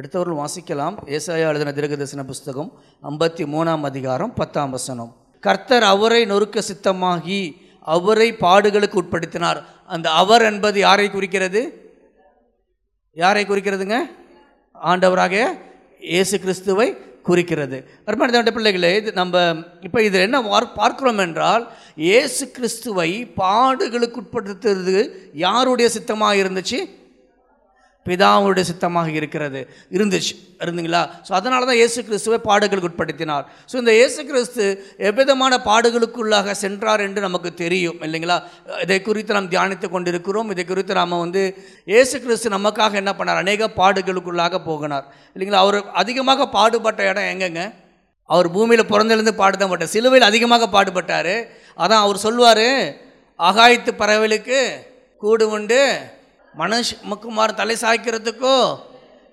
எடுத்தவர்கள் வாசிக்கலாம். ஏசாயா எழுதின தீர்க்கதரிசன புஸ்தகம் ஐம்பத்தி மூணாம் அதிகாரம் பத்தாம் வசனம். கர்த்தர் அவரை நொறுக்க சித்தமாகி அவரை பாடுகளுக்கு உட்படுத்தினார். அந்த அவர் என்பது யாரை குறிக்கிறது? யாரை குறிக்கிறதுங்க? ஆண்டவராக இயேசு கிறிஸ்துவை குறிக்கிறது. அருமையான பிள்ளைகளே இது நம்ம இப்போ இதில் என்ன பார்க்கிறோம் என்றால் இயேசு கிறிஸ்துவை பாடுகளுக்கு உட்படுத்துறது யாருடைய சித்தமாக இருந்துச்சு? பிதாவுடைய சித்தமாக இருக்கிறது. இருந்துச்சு. இருந்துங்களா? ஸோ அதனால தான் இயேசு கிறிஸ்துவை பாடுகளுக்கு உட்படுத்தினார். ஸோ இந்த இயேசு கிறிஸ்து எவ்விதமான பாடுகளுக்குள்ளாக சென்றார் என்று நமக்கு தெரியும் இல்லைங்களா? இதை குறித்து நாம் தியானித்து கொண்டிருக்கிறோம். இதை குறித்து நாம் வந்து இயேசு கிறிஸ்து நமக்காக என்ன பண்ணார்? அநேக பாடுகளுக்குள்ளாக போகினார். இல்லைங்களா? அவர் அதிகமாக பாடுபட்ட இடம் எங்கெங்க? அவர் பூமியில் பிறந்திலிருந்து பாடுதான் பட்டார் சிலுவையில் அதிகமாக பாடுபட்டார். அதான் அவர் சொல்லுவார் ஆகாயத்து பறவைகளுக்கு கூடு உண்டு மனுஷ் முக்குமார் தலை சாய்க்கிறதுக்கோ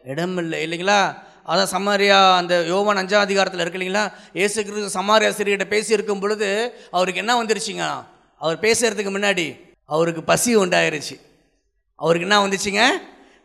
இடமில்லை இல்லைங்களா? அதான் சமாரியா அந்த யோவான் அஞ்சாம் அதிகாரத்தில் இருக்கு இல்லைங்களா? ஏசு கிறிஸ்து சமாரியா சிறிகிட்ட பேசியிருக்கும் பொழுது அவருக்கு என்ன வந்துருச்சுங்க? அவர் பேசுகிறதுக்கு முன்னாடி அவருக்கு பசி உண்டாயிருச்சு. அவருக்கு என்ன வந்துச்சுங்க?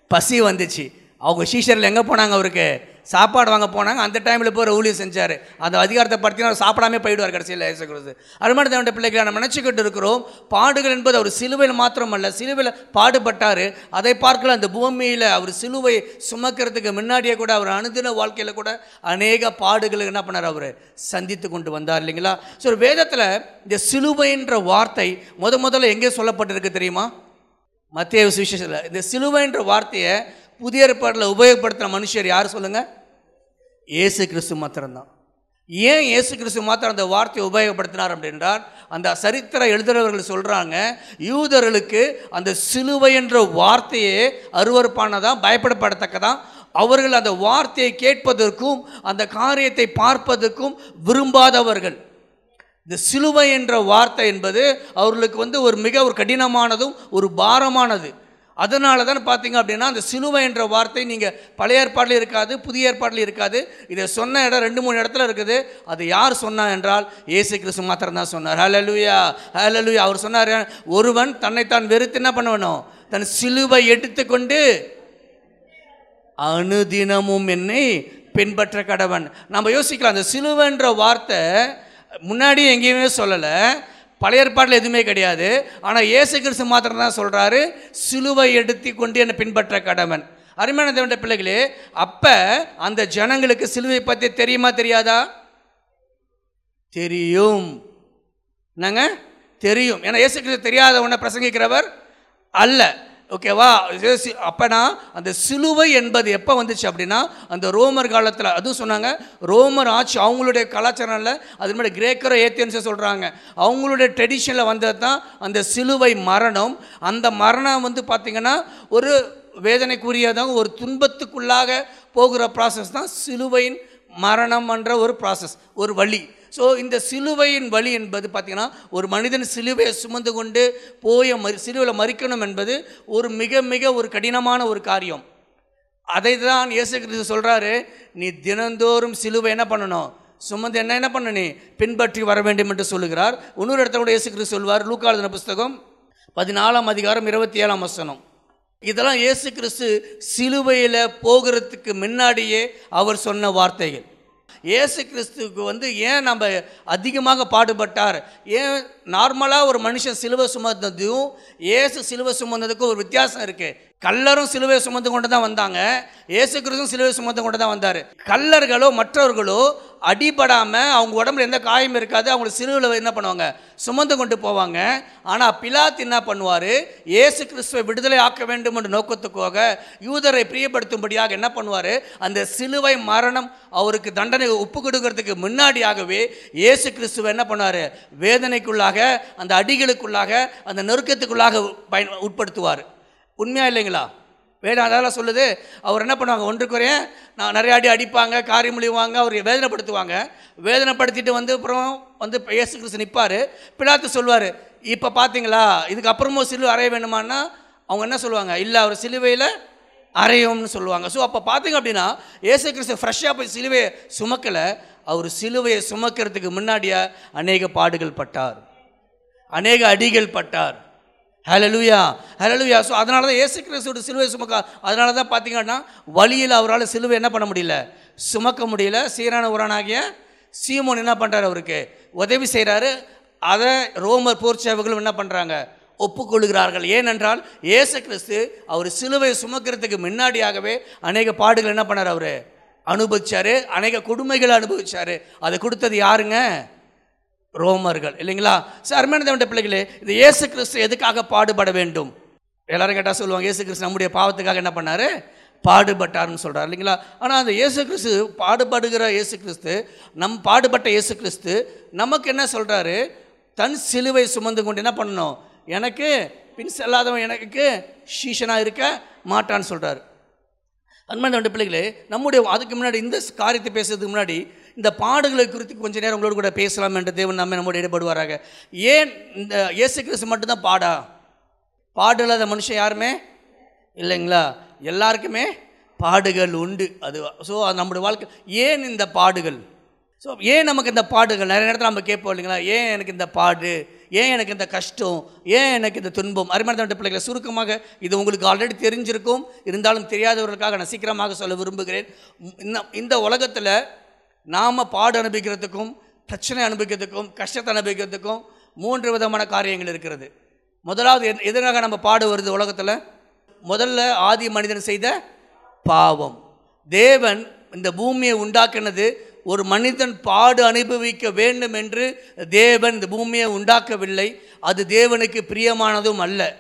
பசி வந்துச்சு. அவங்க சீஷரில் எங்கே போனாங்க அவருக்கு? சாப்பாடு வாங்க போனாங்க. அந்த டைமில் போய் ஊழியம் செஞ்சார். அந்த அதிகாரத்தை படுத்தினா அவர் சாப்பிடாமே போயிடுவார் கடைசியில் இயேசு கிறிஸ்து. அருமான தேவனுடைய பிள்ளைகளை நம்ம நினச்சிக்கிட்டு இருக்கிறோம் பாடுகள் என்பது அவர் சிலுவையில் மாத்திரமல்ல சிலுவையில் பாடுபட்டார். அதை பார்க்கல அந்த பூமியில் அவர் சிலுவை சுமக்கிறதுக்கு முன்னாடியே கூட அவர் அனுதின வாழ்க்கையில் கூட அநேக பாடுகளை என்ன பண்ணார் அவர்? சந்தித்து கொண்டு வந்தார் இல்லைங்களா? ஸோ வேதத்தில் இந்த சிலுவைன்ற வார்த்தை முத முதல்ல எங்கே சொல்லப்பட்டிருக்கு தெரியுமா? மத்திய விசேஷத்தில் இந்த சிலுவைன்ற வார்த்தையை புதிய ஏற்பாட்டில் உபயோகப்படுத்தின மனுஷர் யார் சொல்லுங்கள் இயேசு கிறிஸ்து மாத்திரம்தான். ஏன் இயேசு கிறிஸ்து மாத்திரம் அந்த வார்த்தையை உபயோகப்படுத்தினார் அப்படின்றார் அந்த சரித்திர எழுதுறவர்கள் சொல்கிறாங்க யூதர்களுக்கு அந்த சிலுவை என்ற வார்த்தையே அருவறுப்பானதான் பயப்படப்படத்தக்கதான். அவர்கள் அந்த வார்த்தையை கேட்பதற்கும் அந்த காரியத்தை பார்ப்பதற்கும் விரும்பாதவர்கள். இந்த சிலுவை என்ற வார்த்தை என்பது அவர்களுக்கு வந்து ஒரு மிக ஒரு கடினமானதும் ஒரு பாரமானது. அதனால தான் பார்த்தீங்க அப்படின்னா அந்த சிலுவை என்ற வார்த்தை நீங்கள் பழைய ஏற்பாட்டில் இருக்காது புதிய ஏற்பாட்டில் இருக்காது. இதை சொன்ன இடம் ரெண்டு மூணு இடத்துல இருக்குது. அது யார் சொன்னார் என்றால் ஏசு கிறிஸ்து மாத்திரம் தான் சொன்னார். ஹலலுயா ஹலலுயா அவர் சொன்னார் ஒருவன் தன்னைத்தான் வெறுத்து என்ன பண்ணணும் தன் சிலுவை எடுத்துக்கொண்டு அனுதினமும் என்னை பின்பற்ற கடவன். நம்ம யோசிக்கலாம் அந்த சிலுவைன்ற வார்த்தை முன்னாடி எங்கேயுமே சொல்லலை. பழைய ஏற்பாட்டில் எதுவுமே கிடையாது. ஆனால் இயேசு கிறிஸ்து மாத்திரம் தான் சொல்கிறாரு சிலுவை எடுத்து கொண்டு என்னை பின்பற்ற கடவன். அருமையான தேவண்ட பிள்ளைகளே அப்போ அந்த ஜனங்களுக்கு சிலுவை பற்றி தெரியுமா தெரியாதா? தெரியும். என்னங்க? தெரியும். ஏன்னா இயேசு கிறிஸ்து தெரியாத ஒன்றை பிரசங்கிக்கிறவர் அல்ல. ஓகேவா? அப்போனா அந்த சிலுவை என்பது எப்போ வந்துச்சு அப்படின்னா அந்த ரோமர் காலத்தில் அதுவும் சொன்னாங்க ரோமர் ஆட்சி அவங்களுடைய கலாச்சாரம் இல்லை அது மாதிரி கிரேக்கரோ ஏத்தியன்ஸை சொல்கிறாங்க அவங்களுடைய ட்ரெடிஷனில் வந்தது தான் அந்த சிலுவை மரணம். அந்த மரணம் வந்து பார்த்திங்கன்னா ஒரு வேதனைக்குரியதாக ஒரு துன்பத்துக்குள்ளாக போகிற ப்ராசஸ் தான் சிலுவையின் மரணம் என்ற ஒரு ப்ராசஸ் ஒரு வழி. ஸோ இந்த சிலுவையின் வழி என்பது பார்த்திங்கன்னா ஒரு மனிதன் சிலுவையை சுமந்து கொண்டு போய் மறு சிலுவையில் மறிக்கணும் என்பது ஒரு மிக மிக ஒரு கடினமான ஒரு காரியம். அதை தான் இயேசு கிறிஸ்து சொல்கிறாரு நீ தினந்தோறும் சிலுவை என்ன பண்ணணும்? சுமந்து என்ன என்ன பண்ண நீ? பின்பற்றி வர வேண்டும் என்று சொல்லுகிறார். இன்னொரு இடத்துல கூட இயேசு கிறிஸ்து சொல்வார் லூக்காளுதின புஸ்தகம் பதினாலாம் அதிகாரம் இருபத்தி ஏழாம் வசனம். இதெல்லாம் இயேசு கிறிஸ்து சிலுவையில் போகிறதுக்கு முன்னாடியே அவர் சொன்ன வார்த்தைகள். இயேசு கிறிஸ்துவுக்கு வந்து ஏன் நம்ம அதிகமாக பாடுபட்டார்? ஏன் நார்மலாக ஒரு மனுஷன் சிலுவை சுமந்ததும் இயேசு சிலுவை சுமந்ததுக்கும் ஒரு வித்தியாசம் இருக்குது கல்லரும் சிலுவை சுமந்து கொண்டு தான் வந்தாங்க. இயேசு கிறிஸ்தும் சிலுவை சுமந்து கொண்டு தான் வந்தார். கல்லர்களோ மற்றவர்களோ அடிபடாமல் அவங்க உடம்புல எந்த காயம் இருக்காது. அவங்க சிலுவையில் என்ன பண்ணுவாங்க? சுமந்து கொண்டு போவாங்க. ஆனால் பிலாத் என்ன பண்ணுவார்? இயேசு கிறிஸ்துவை விடுதலை ஆக்க வேண்டும் என்ற நோக்கத்துக்காக யூதரை பிரியப்படுத்தும்படியாக என்ன பண்ணுவார்? அந்த சிலுவை மரணம் அவருக்கு தண்டனை ஒப்பு கொடுக்கறதுக்கு முன்னாடியாகவே இயேசு கிறிஸ்துவை என்ன பண்ணுவார்? வேதனைக்குள்ளாக அந்த அடிகளுக்குள்ளாக அந்த நெருக்கத்துக்குள்ளாக பயன் உட்படுத்துவார். உண்மையா இல்லைங்களா? வேதம் அதெல்லாம் சொல்லுது அவர் என்ன பண்ணுவாங்க ஒன்று குறைய நான் நிறைய அடி அடிப்பாங்க காரி முடிவாங்க அவர் வேதனைப்படுத்துவாங்க. வேதனைப்படுத்திட்டு வந்து அப்புறம் வந்து இயேசு கிறிஸ்து நிற்பார் பிலாத்து சொல்வார் இப்போ பார்த்தீங்களா இதுக்கு அப்புறமும் சிலுவை அறைய வேணுமான்னா அவங்க என்ன சொல்லுவாங்க இல்லை அவர் சிலுவையில் அறையும்னு சொல்லுவாங்க. ஸோ அப்போ பார்த்தீங்க அப்படின்னா ஏசு கிறிஸ்து ஃப்ரெஷ்ஷாக போய் சிலுவையை சுமக்கலை அவர் சிலுவையை சுமக்கிறதுக்கு முன்னாடியே அநேக பாடுகள் பட்டார். அநேக அடிகள் பட்டார். ஹலலுயா ஹலலுயா ஸோ அதனால தான் ஏசு கிறிஸ்துவோட சிலுவை சுமக்க அதனால தான் பார்த்தீங்கன்னா வழியில் அவரால் சிலுவை என்ன பண்ண முடியல? சுமக்க முடியல. சீரான உரானாகிய சீமோன் என்ன பண்ணுறாரு அவருக்கு? உதவி செய்கிறாரு அதை ரோமர் போர் சேவர்களும் என்ன பண்ணுறாங்க ஒப்புக்கொள்கிறார்கள். ஏனென்றால் இயேசு கிறிஸ்து அவர் சிலுவை சுமக்கிறதுக்கு முன்னாடியாகவே அநேக பாடுகள் என்ன பண்ணார் அவர்? அனுபவிச்சார். அநேக கொடுமைகளை அனுபவிச்சாரு. அதை கொடுத்தது யாருங்க? ரோமர்கள். இல்லைங்களா? சார் அருமையான தேவனுடைய பிள்ளைகளே இந்த இயேசு கிறிஸ்து எதுக்காக பாடுபட வேண்டும்? எல்லாரும் கேட்டால் சொல்லுவாங்க இயேசு கிறிஸ்து நம்முடைய பாவத்துக்காக என்ன பண்ணாரு? பாடுபட்டார்னு சொல்கிறார் இல்லைங்களா? ஆனால் அந்த இயேசு கிறிஸ்து பாடுபடுகிற இயேசு கிறிஸ்து நம் பாடுபட்ட இயேசு கிறிஸ்து நமக்கு என்ன சொல்கிறாரு தன் சிலுவை சுமந்து கொண்டு என்ன பண்ணணும்? எனக்கு பின் செல்லாதவன் எனக்கு சீஷனாக இருக்க மாட்டான்னு சொல்கிறார் அன்பான ரெண்டு பிள்ளைகளே நம்முடைய அதுக்கு முன்னாடி இந்த காரியத்தை பேசுறதுக்கு முன்னாடி இந்த பாடுகளை குறித்து கொஞ்ச நேரம் உங்களோட கூட பேசலாம் என்று தேவன் நம்ம நம்மோட ஈடுபடுவாராக ஏன் இந்த இயேசு கிறிஸ்து மட்டும்தான் பாடா? பாடு இல்லாத மனுஷன் யாருமே? இல்லைங்களா? எல்லாருக்குமே பாடுகள் உண்டு. அது ஸோ அது நம்முடைய வாழ்க்கை. ஏன் இந்த பாடுகள்? ஸோ ஏன் நமக்கு இந்த பாடுகள்? நிறைய நேரத்தில் நம்ம கேட்போம் இல்லைங்களா? ஏன் எனக்கு இந்த பாடு? ஏன் எனக்கு இந்த கஷ்டம்? ஏன் எனக்கு இந்த துன்பம்? அருமையான பிள்ளைகளை சுருக்கமாக இது உங்களுக்கு ஆல்ரெடி தெரிஞ்சிருக்கும். இருந்தாலும் தெரியாதவர்களுக்காக நான் சீக்கிரமாக சொல்ல விரும்புகிறேன். இந்த இந்த உலகத்தில் நாம் பாடு அனுபவிக்கிறதுக்கும் பிரச்சனை அனுபவிக்கிறதுக்கும் கஷ்டத்தை அனுபவிக்கிறதுக்கும் மூன்று விதமான காரியங்கள் இருக்கிறது. முதலாவது எதனாக நம்ம பாடு வருது உலகத்தில்? முதல்ல ஆதி மனிதன் செய்த பாவம். தேவன் இந்த பூமியை உண்டாக்கினது ஒரு மனிதன் பாடு அனுபவிக்க வேண்டும் என்று தேவன் இந்த பூமியை உண்டாக்கவில்லை. அது தேவனுக்கு பிரியமானதும் அல்ல.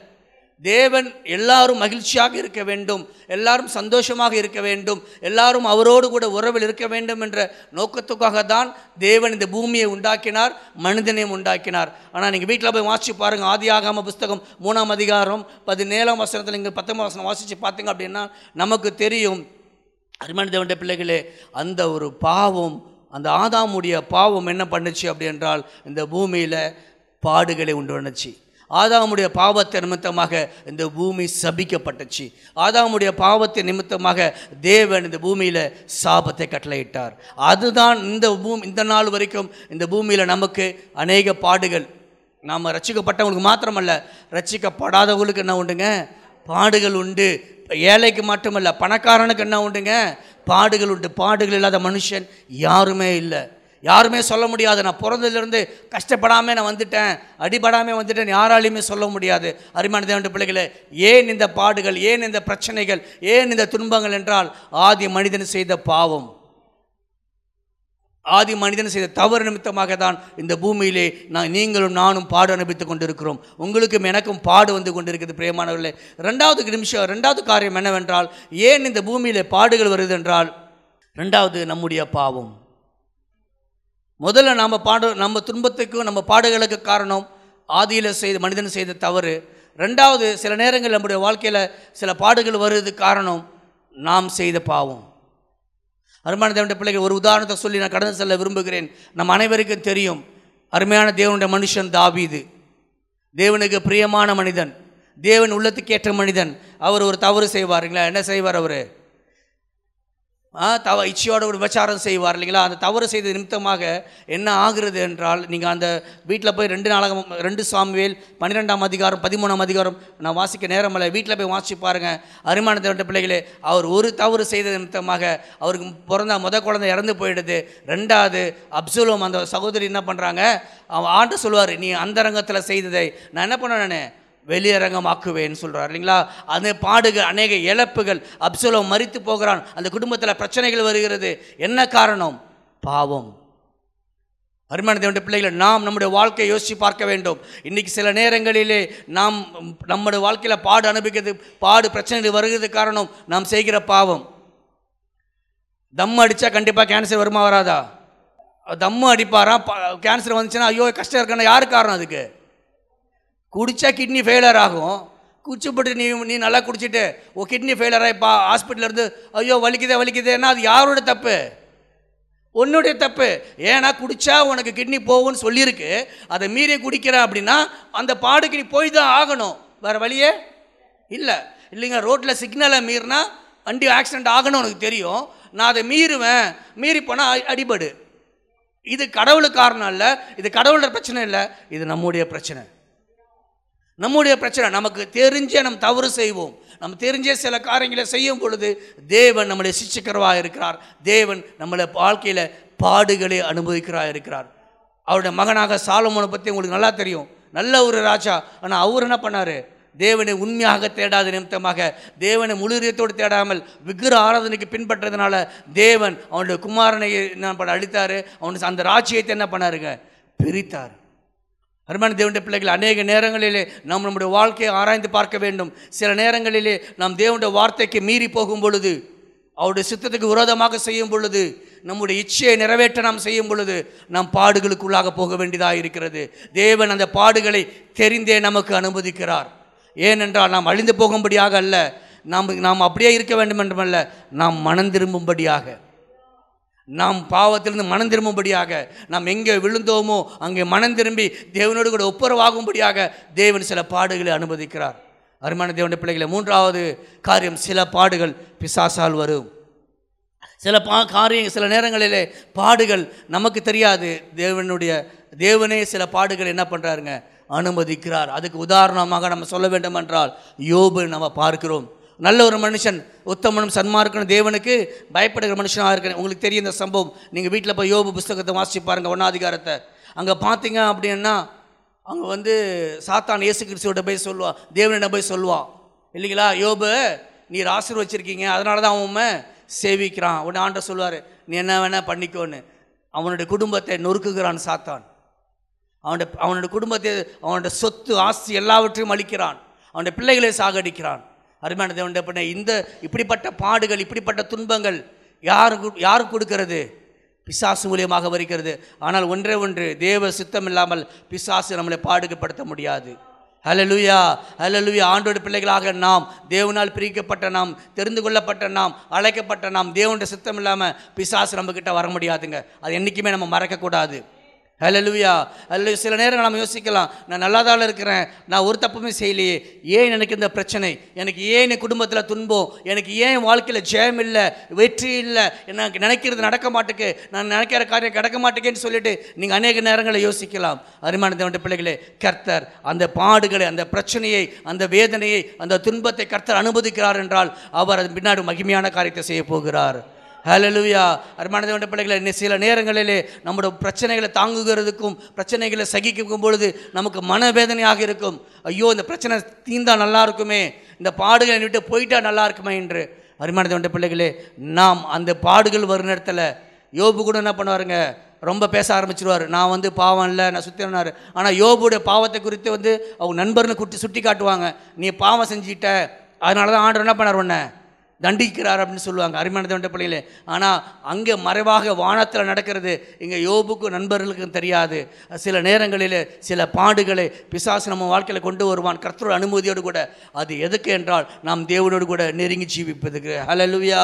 தேவன் எல்லாரும் மகிழ்ச்சியாக இருக்க வேண்டும் எல்லாரும் சந்தோஷமாக இருக்க வேண்டும் எல்லாரும் அவரோடு கூட உறவில் இருக்க வேண்டும் என்ற நோக்கத்துக்காக தான் தேவன் இந்த பூமியை உண்டாக்கினார் மனிதனையும் உண்டாக்கினார். ஆனால் நீங்கள் வீட்டில் போய் வாசிச்சு பாருங்கள் ஆதி ஆகாம புஸ்தகம் மூணாம் அதிகாரம் பதினேழாம் வசனத்தில் நீங்கள் பத்தொன்பதாம் வசனம் வாசித்து பார்த்தீங்க அப்படின்னா நமக்கு தெரியும் அருமையான தேவண்ட பிள்ளைகளே அந்த ஒரு பாவம் அந்த ஆதாமுடைய பாவம் என்ன பண்ணுச்சு அப்படி என்றால் இந்த பூமியில் பாடுகளை உண்டு பண்ணுச்சு. ஆதாமுடைய பாவத்தை நிமித்தமாக இந்த பூமி சபிக்கப்பட்டுச்சு. ஆதாமுடைய பாவத்தை நிமித்தமாக தேவன் இந்த பூமியில் சாபத்தை கட்டளையிட்டார். அதுதான் இந்த பூமி இந்த நாள் வரைக்கும் இந்த பூமியில் நமக்கு அநேக பாடுகள். நாம் ரட்சிக்கப்பட்டவங்களுக்கு மாத்திரமல்ல ரசிக்கப்படாதவங்களுக்கு என்ன உண்டுங்க? பாடுகள் உண்டு. ஏழைக்கு மட்டுமல்ல பணக்காரனுக்கு என்ன உண்டுங்க? பாடுகள் உண்டு. பாடுகள் இல்லாத மனுஷன் யாருமே இல்லை. யாருமே சொல்ல முடியாது. நான் பிறந்ததுலேருந்து கஷ்டப்படாமல் நான் வந்துட்டேன். அடிபடாமல் வந்துட்டேன். யாராலையுமே சொல்ல முடியாது. அருமையான தேவன் பிள்ளைகளே ஏன் இந்த பாடுகள் ஏன் இந்த பிரச்சனைகள் ஏன் இந்த துன்பங்கள் என்றால் ஆதி மனிதன் செய்த பாவம். ஆதி மனிதன் செய்த தவறு நிமித்தமாக தான் இந்த பூமியிலே நான் நீங்களும் நானும் பாடு அனுபவித்துக் கொண்டிருக்கிறோம். உங்களுக்கும் எனக்கும் பாடு வந்து கொண்டிருக்கிறது பிரியமானவர்களே. ரெண்டாவது நிமிஷம் ரெண்டாவது காரியம் என்னவென்றால் ஏன் இந்த பூமியிலே பாடுகள் வருது என்றால் ரெண்டாவது நம்முடைய பாவம். முதல்ல நம்ம பாடு நம்ம துன்பத்துக்கும் நம்ம பாடுகளுக்கு காரணம் ஆதியில் செய்த மனிதன் செய்த தவறு. ரெண்டாவது சில நேரங்கள் நம்முடைய வாழ்க்கையில் சில பாடுகள் வருது காரணம் நாம் செய்த பாவம். அருமையான தேவனுடைய பிள்ளைகள் ஒரு உதாரணத்தை சொல்லி நான் கடந்து செல்ல விரும்புகிறேன். நம் அனைவருக்கும் தெரியும் அருமையான தேவனுடைய மனுஷன் தாபீது தேவனுக்கு பிரியமான மனிதன். தேவன் உள்ளத்துக்கேற்ற மனிதன். அவர் ஒரு தவறு செய்வாருங்களா? என்ன செய்வார் அவர்? தவ இச்சையோட ஒரு விபச்சாரம் செய்வார் இல்லைங்களா? அந்த தவறு செய்த நிமித்தமாக என்ன ஆகுறது என்றால் நீங்கள் அந்த வீட்டில் போய் ரெண்டு நாளாக ரெண்டு சாமுவேல் பன்னிரெண்டாம் அதிகாரம் பதிமூணாம் அதிகாரம் நான் வாசிக்க நேரம் இல்லை வீட்டில் போய் வாசிச்சு பாருங்கள் அருமான தேவண்ட பிள்ளைகளே அவர் ஒரு தவறு செய்த நிமித்தமாக அவருக்கு பிறந்த முத குழந்தை இறந்து போயிடுது. ரெண்டாவது அப்சுலம் அந்த சகோதரி என்ன பண்ணுறாங்க அவன் ஆண்டு சொல்லுவார் நீ அந்தரங்கத்தில் செய்ததை நான் என்ன பண்ணேன் நான்? வெளியரங்கமாக்குவேன்னு சொல்கிறார் இல்லைங்களா? அந்த பாடுகள் அநேக இழப்புகள் அப்சலோ மறித்து போகிறான். அந்த குடும்பத்தில் பிரச்சனைகள் வருகிறது. என்ன காரணம்? பாவம். அருமையான தேவனுடைய பிள்ளைகளை நாம் நம்முடைய வாழ்க்கையை யோசித்து பார்க்க வேண்டும். இன்றைக்கி சில நேரங்களிலே நாம் நம்முடைய வாழ்க்கையில் பாடு அனுபவிக்கிறது பாடு பிரச்சனைகள் வருகிறது காரணம் நாம் செய்கிற பாவம். தம் அடித்தா கண்டிப்பாக கேன்சர் வருமா வராதா? தம்மு அடிப்பாரா? கேன்சர் வந்துச்சுன்னா ஐயோ கஷ்டம் இருக்கணும் யாரு காரணம் அதுக்கு? குடித்தா கிட்னி ஃபெயிலர் ஆகும். குடிச்சுப்பட்டு நீ நீ நல்லா குடிச்சிட்டு ஓ கிட்னி ஃபெயிலர் ஆகிப்பா ஹாஸ்பிட்டல் இருந்து ஐயோ வலிக்குதே வலிக்குதேன்னா அது யாரோட தப்பு? உன்னுடைய தப்பு. ஏன்னா குடித்தா உனக்கு கிட்னி போகும்னு சொல்லியிருக்கு. அதை மீறி குடிக்கிற அப்படின்னா அந்த பாடுக்கு நீ போய் தான் ஆகணும். வேறு வழியே இல்லை. இல்லைங்க ரோட்டில் சிக்னலை மீறினா வண்டி ஆக்சிடெண்ட் ஆகணும் உனக்கு தெரியும். நான் அதை மீறுவேன். மீறி போனால் அடிபடு. இது கடவுளுக்கு காரணம் இல்லை. இது கடவுளோட பிரச்சனை இல்லை. இது நம்முடைய பிரச்சனை. நம்முடைய பிரச்சனை நமக்கு தெரிஞ்சே நம்ம தவறு செய்வோம். நம்ம தெரிஞ்சே சில காரியங்களை செய்யும் பொழுது தேவன் நம்மளை சிச்சிக்கிறவா இருக்கிறார். தேவன் நம்மளை வாழ்க்கையில் பாடுகளை அனுபவிக்கிறா இருக்கிறார். அவருடைய மகனாக சாலமோனை பற்றி உங்களுக்கு நல்லா தெரியும். நல்ல ஒரு ராஜா. ஆனால் அவர் என்ன பண்ணார்? தேவனை உண்மையாக தேடாத நிமித்தமாக தேவனை முழுரியத்தோடு தேடாமல் விக்கிர ஆராதனைக்கு பின்பற்றதுனால தேவன் அவனுடைய குமாரனை என்ன பண்ண அழித்தார். அவனுக்கு அந்த ராஜ்யத்தை என்ன பண்ணாருங்க? பிரித்தார். அருமையான தேவனுடைய பிள்ளைகள் அநேக நேரங்களிலே நாம் நம்முடைய வாழ்க்கையை ஆராய்ந்து பார்க்க வேண்டும். சில நேரங்களிலே நாம் தேவனுடைய வார்த்தைக்கு மீறி போகும் பொழுது அவருடைய சித்தத்துக்கு விரோதமாக செய்யும் பொழுது நம்முடைய இச்சையை நிறைவேற்ற நாம் செய்யும் பொழுது நாம் பாடுகளுக்குள்ளாக போக வேண்டியதாக இருக்கிறது. தேவன் அந்த பாடுகளை தெரிந்தே நமக்கு அனுமதிக்கிறார். ஏனென்றால் நாம் அழிந்து போகும்படியாக அல்ல நாம் நாம் அப்படியே இருக்க வேண்டும் என்றுமல்ல நாம் மனம் திரும்பும்படியாக. நாம் பாவத்திலிருந்து மனம் திரும்பும்படியாக நாம் எங்கே விழுந்தோமோ அங்கே மனம் திரும்பி தேவனோடு கூட ஒப்புரவாகும்படியாக தேவன் சில பாடுகளை அனுமதிக்கிறார். அருமான தேவனுடைய பிள்ளைகளை மூன்றாவது காரியம் சில பாடுகள் பிசாசால் வரும். சில பா காரியம் சில நேரங்களிலே பாடுகள் நமக்கு தெரியாது. தேவனுடைய தேவனே சில பாடுகள் என்ன பண்ணுறாருங்க அனுமதிக்கிறார். அதுக்கு உதாரணமாக நம்ம சொல்ல வேண்டும் என்றால் யோபு நம்ம பார்க்கிறோம். நல்ல ஒரு மனுஷன் உத்தமனும் சன்மார்க்கனும் தேவனுக்கு பயப்படுகிற மனுஷனாக இருக்கிறேன் உங்களுக்கு தெரியும் இந்த சம்பவம். நீங்கள் வீட்டில் போய் யோபு புஸ்தகத்தை வாசிச்சு பாருங்கள் ஒன்னாதிகாரத்தை அங்கே பார்த்தீங்க அப்படின்னா அங்கே வந்து சாத்தான் இயேசு கிறிஸ்துவோட போய் சொல்லுவான் தேவனிடம் போய் சொல்லுவான் இல்லைங்களா? யோபு நீர் ஆசீர்வச்சிருக்கீங்க அதனால தான் அவன் சேவிக்கிறான். உடனே ஆண்ட சொல்லுவார் நீ என்ன வேணால் பண்ணிக்கோன்னு. அவனுடைய குடும்பத்தை நொறுக்குகிறான் சாத்தான். அவனுடைய அவனுடைய குடும்பத்தை அவனுடைய சொத்து ஆஸ்தி எல்லாவற்றையும் அளிக்கிறான் அவனுடைய பிள்ளைகளை சாகடிக்கிறான். அருமையான தேவன் பண்ண இந்த இப்படிப்பட்ட பாடுகள் இப்படிப்பட்ட துன்பங்கள் யார் யார் கொடுக்கிறது? பிசாசு மூலியமாக வருகிறது ஆனால் ஒன்றே ஒன்று தேவ சித்தம் இல்லாமல் பிசாசு நம்மளை பாடுகப்படுத்த முடியாது. ஹலலுயா ஹலலுயா ஆண்டோட பிள்ளைகளாக நாம் தேவனால் பிரிக்கப்பட்ட நாம் தெரிந்து கொள்ளப்பட்ட நாம் அழைக்கப்பட்ட நாம் தேவனுடைய சித்தம் இல்லாமல் பிசாசு நம்மக்கிட்ட வர முடியாதுங்க. அது என்றைக்குமே நம்ம மறக்கக்கூடாது. ஹலலுவியா அல்ல சில நேரங்கள் நம்ம யோசிக்கலாம் நான் நல்லா தான் இருக்கிறேன் நான் ஒரு தப்புமே செய்யலையே ஏன் எனக்கு இந்த பிரச்சனை? எனக்கு ஏன் என் குடும்பத்தில் துன்பம்? எனக்கு ஏன் வாழ்க்கையில் ஜெயம் இல்லை வெற்றி இல்லை? எனக்கு நினைக்கிறது நடக்க மாட்டேக்கு நான் நினைக்கிற காரியம் கிடக்க மாட்டேங்கன்னு சொல்லிட்டு நீங்கள் அநேக நேரங்களில் யோசிக்கலாம். அருமான தேவனுடைய பிள்ளைகளே கர்த்தர் அந்த பாடுகளை அந்த பிரச்சனையை அந்த வேதனையை அந்த துன்பத்தை கர்த்தர் அனுமதிக்கிறார் என்றால் அவர் அது பின்னாடி மகிமையான காரியத்தை செய்ய போகிறார். ஹalleluya அருமான தேவனுடைய பிள்ளைகளை சில நேரங்களிலே நம்முடைய பிரச்சனைகளை தாங்குகிறதுக்கும் பிரச்சனைகளை சகிக்கும் பொழுது நமக்கு மனவேதனையாக இருக்கும். ஐயோ இந்த பிரச்சனை தீந்தா நல்லா இருக்குமே இந்த பாடுகளை விட்டு போயிட்டா நல்லா இருக்குமே என்று. அருமான தேவனுடைய பிள்ளைகளே நாம் அந்த பாடுகள் வரும் நேரத்தில் யோபு கூட என்ன பண்ணுவாருங்க? ரொம்ப பேச ஆரம்பிச்சிருவார். நான் வந்து பாவம் இல்லை நான் சுத்தினார் ஆனால் யோபுடைய பாவத்தை குறித்து வந்து அவங்க நண்பர்னு குட்டி சுட்டி காட்டுவாங்க. நீ பாவம் செஞ்சிட்ட. அதனால தான் ஆண்டர் என்ன பண்ணார் உன்னை? தண்டிக்கிறார் அப்படின்னு சொல்லுவாங்க. அருமையான தேவனுடைய பிள்ளைகளே ஆனால் அங்கே மறைவாக வானத்தில் நடக்கிறது இங்கே யோபுக்கும் நண்பர்களுக்கும் தெரியாது. சில நேரங்களில் சில பாடுகளை பிசாசு நம்ம வாழ்க்கையில் கொண்டு வருவான். கர்த்தரோட அனுமதியோடு கூட. அது எதுக்கு என்றால் நாம் தேவனோடு கூட நெருங்கி ஜீவிப்பதுக்கு. ஹலலுவியா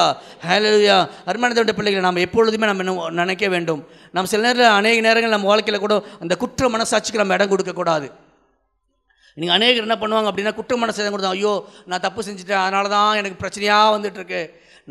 ஹலலுவியா அருமையான பிள்ளைகளை நாம் எப்பொழுதுமே நம்ம நினைக்க வேண்டும்? நம் சில நேரத்தில் அநேக நேரங்கள் நம்ம வாழ்க்கையில் கூட அந்த குற்ற மனசாட்சிக்கு நம்ம இடம் கொடுக்கக்கூடாது நீங்கள் அநேகர் என்ன பண்ணுவாங்க அப்படின்னா குற்ற மனசு கொடுத்தா ஐயோ நான் தப்பு செஞ்சுட்டேன் அதனால தான் எனக்கு பிரச்சனையாக வந்துட்டுருக்கு